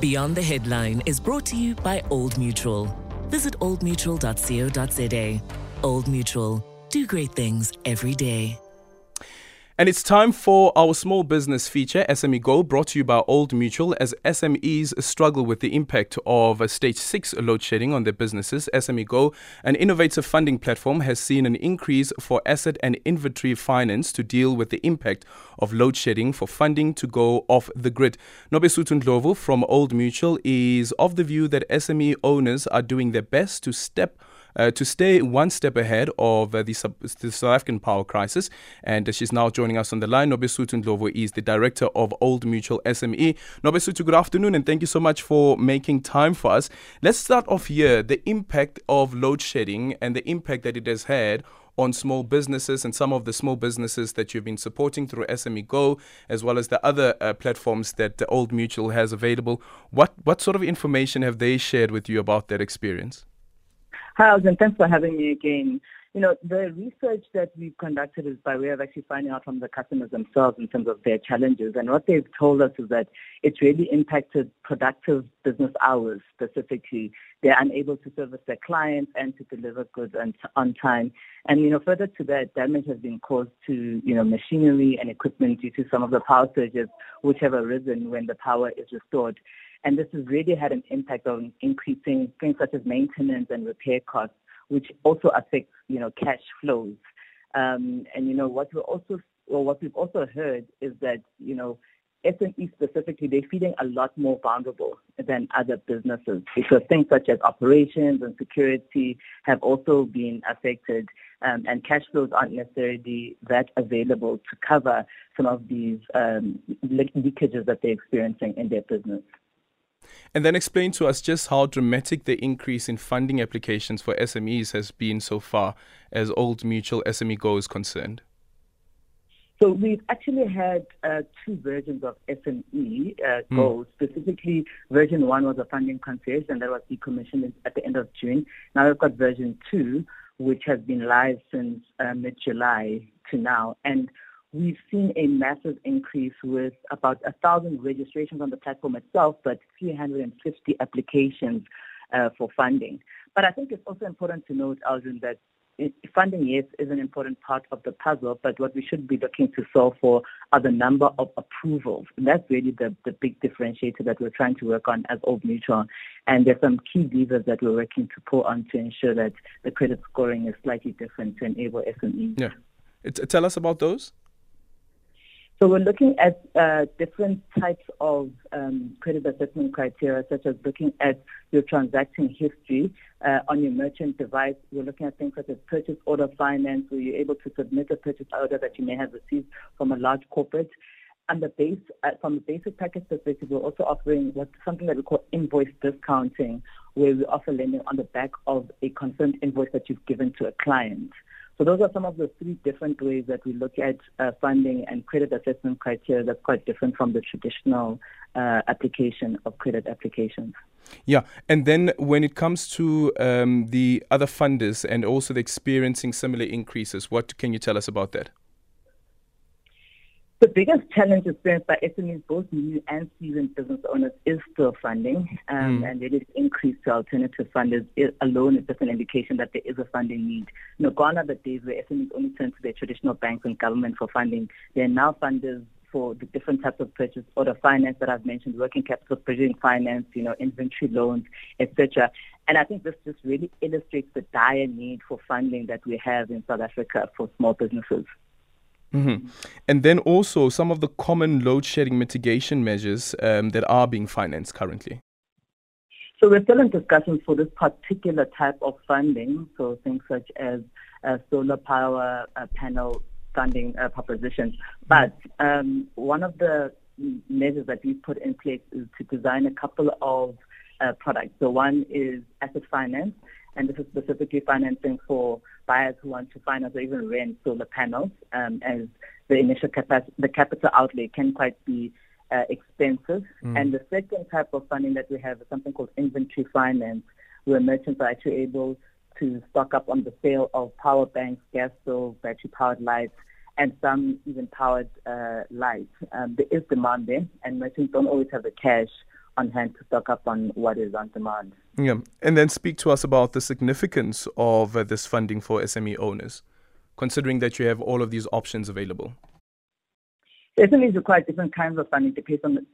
Beyond the Headline is brought to you by Old Mutual. Visit oldmutual.co.za. Old Mutual. Do great things every day. And it's time for our small business feature, SME Go, brought to you by Old Mutual. As SMEs struggle with the impact of uh, stage 6 load shedding on their businesses, SME Go, an innovative funding platform, has seen an increase for asset and inventory finance to deal with the impact of load shedding for funding to go off the grid. Nobesuthu Ndlovu from Old Mutual is of the view that SME owners are doing their best to step uh, to stay one step ahead of uh, the, sub- the, South African power crisis. And uh, she's now joining us on the line. Nobesuthu Ndlovu is the director of Old Mutual SME. Nobesuthu, good afternoon, and thank you so much for making time for us. Let's start off here the impact of load shedding and the impact that it has had on small businesses and some of the small businesses that you've been supporting through SME Go, as well as the other uh, platforms that Old Mutual has available. What what sort of information have they shared with you about that experience? Hi, Alvin. Thanks for having me again. You know, the research that we've conducted is by way of actually finding out from the customers themselves in terms of their challenges. And what they've told us is that it's really impacted productive business hours specifically. They're unable to service their clients and to deliver goods on time. And, you know, further to that, damage has been caused to, you know, machinery and equipment due to some of the power surges which have arisen when the power is restored. And this has really had an impact on increasing things such as maintenance and repair costs, which also affects, you know, cash flows. Um, and, you know, what we're also, well, what we've also heard is that, you know, SME specifically, they're feeling a lot more vulnerable than other businesses because things such as operations and security have also been affected, um, and cash flows aren't necessarily that available to cover some of these um, leakages that they're experiencing in their business. And then explain to us just how dramatic the increase in funding applications for SMEs has been so far as Old Mutual SME Go is concerned. So we've actually had uh, two versions of SME uh, mm. Go. Specifically, version one was a funding concierge, and that was decommissioned at the end of June. Now we've got version two, which has been live since uh, mid-July to now. And We've seen a massive increase with about a thousand registrations on the platform itself, but 350 applications uh, for funding. But I think it's also important to note, Aldrin, that funding, yes, is an important part of the puzzle, but what we should be looking to solve for are the number of approvals. And that's really the, the big differentiator that we're trying to work on as Old Mutual. And there's some key levers that we're working to pull on to ensure that the credit scoring is slightly different to enable SMEs. Yeah. Tell us about those. So we're looking at uh, different types of um, credit assessment criteria, such as looking at your transaction history uh, on your merchant device. We're looking at things such as purchase order finance, where you're able to submit a purchase order that you may have received from a large corporate. And the base, uh, from a basic package perspective, we're also offering what something that we call invoice discounting, where we offer lending on the back of a confirmed invoice that you've given to a client. So those are some of the three different ways that we look at uh, funding and credit assessment criteria that's quite different from the traditional uh, application of credit applications. Yeah, and then when it comes to um, the other funders and also the experiencing similar increases, what can you tell us about that? The biggest challenge experienced by SMEs, both new and seasoned business owners, is still funding, um, mm. and it is increased to alternative funders it alone is just an indication that there is a funding need. You know, gone are the days where SMEs only turn to their traditional banks and government for funding. There are now funders for the different types of purchase order finance that I've mentioned, working capital bridging finance, you know, inventory loans, etc. And I think this just really illustrates the dire need for funding that we have in South Africa for small businesses. Mm-hmm. And then also some of the common load shedding mitigation measures um, that are being financed currently. So we're still in discussions for this particular type of funding. So things such as uh, solar power uh, panel funding uh, propositions. But um, one of the measures that we've put in place is to design a couple of uh, products. So one is asset finance, and this is specifically financing for buyers who want to finance or even rent solar panels, um, as the initial the capital outlay can quite be uh, expensive. Mm. And the second type of funding that we have is something called inventory finance, where merchants are actually able to stock up on the sale of power banks, gas stoves, battery-powered lights, and some even powered uh, lights. Um, there is demand there, and merchants don't always have the cash on hand to stock up on what is on demand. Yeah, and then speak to us about the significance of uh, this funding for SME owners, considering that you have all of these options available. SMEs require different kinds of funding based on,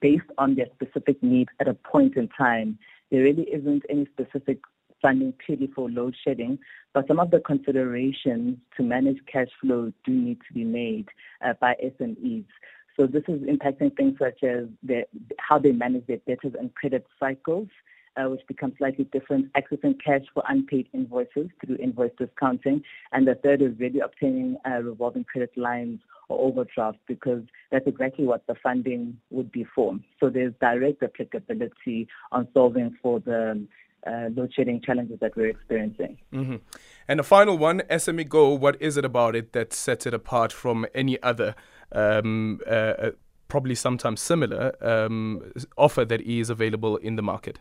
based on their specific needs at a point in time. There really isn't any specific funding purely for load shedding, but some of the considerations to manage cash flow do need to be made uh, by SMEs. So this is impacting things such as their, how they manage their debtors and credit cycles, uh, which becomes slightly different, accessing cash for unpaid invoices through invoice discounting. And the third is really obtaining uh, revolving credit lines or overdraft because that's exactly what the funding would be for. So there's direct applicability on solving for the uh, load shedding challenges that we're experiencing. Mm-hmm. And the final one, SME Go, what is it about it that sets it apart from any other, um, uh, uh, probably sometimes similar um, offer that is available in the market?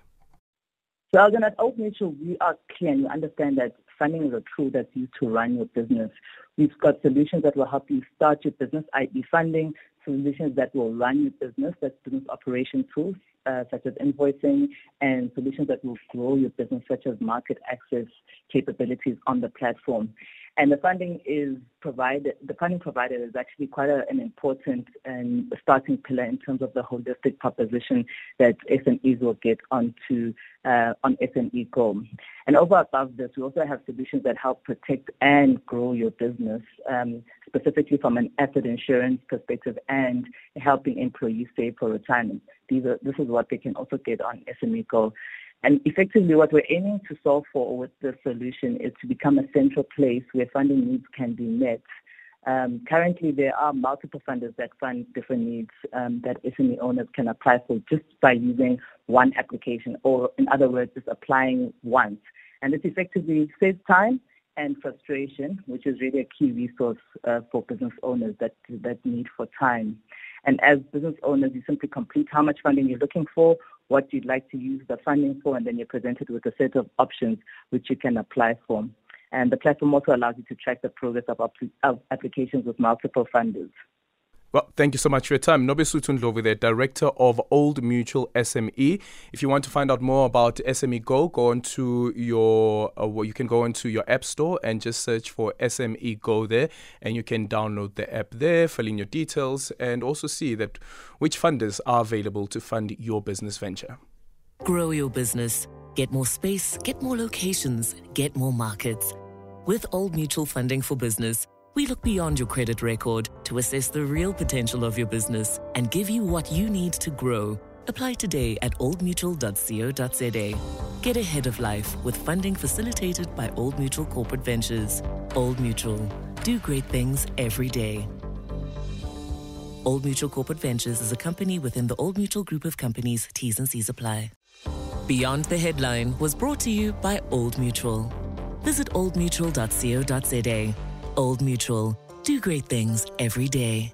So, again, at Old Mutual, we are clear and we understand that funding is a tool that's used to run your business. We've got solutions that will help you start your business, i.e., funding, solutions that will run your business, that's business operation tools, uh, such as invoicing, and solutions that will grow your business, such as market access capabilities on the platform. And the funding is provided, the funding provided is actually quite a, an important and starting pillar in terms of the holistic proposition that SMEs will get onto uh, on SME Go. And over above this, we also have solutions that help protect and grow your business, um, specifically from an asset insurance perspective and helping employees save for retirement. These are, this is what they can also get on SME Go. And effectively, what we're aiming to solve for with the solution is to become a central place where funding needs can be met. Um, currently, there are multiple funders that fund different needs um, that SME owners can apply for just by using one application, or in other words, just applying once. And this effectively saves time and frustration, which is really a key resource uh, for business owners that that need for time. And as business owners, you simply complete how much funding you're looking for, what you'd like to use the funding for, and then you're presented with a set of options which you can apply for. And the platform also allows you to track the progress of, applications with multiple funders. Well, thank you so much for your time. Nobesuthu Ndlovu, the director of Old Mutual SME. If you want to find out more about SME Go, go onto your, uh, well, you can go into your app store and just search for SME Go there, and you can download the app there, fill in your details, and also see that which funders are available to fund your business venture. Grow your business, get more space, get more locations, get more markets. With Old Mutual Funding for Business we look beyond your credit record to assess the real potential of your business and give you what you need to grow. Apply today at oldmutual.co.za. Get ahead of life with funding facilitated by Old Mutual Corporate Ventures. Old Mutual. Do great things every day. Old Mutual Corporate Ventures is a company within the Old Mutual Group of Companies. T's and C's apply. Beyond the Headline was brought to you by Old Mutual. Visit oldmutual.co.za Old Mutual. Do great things every day.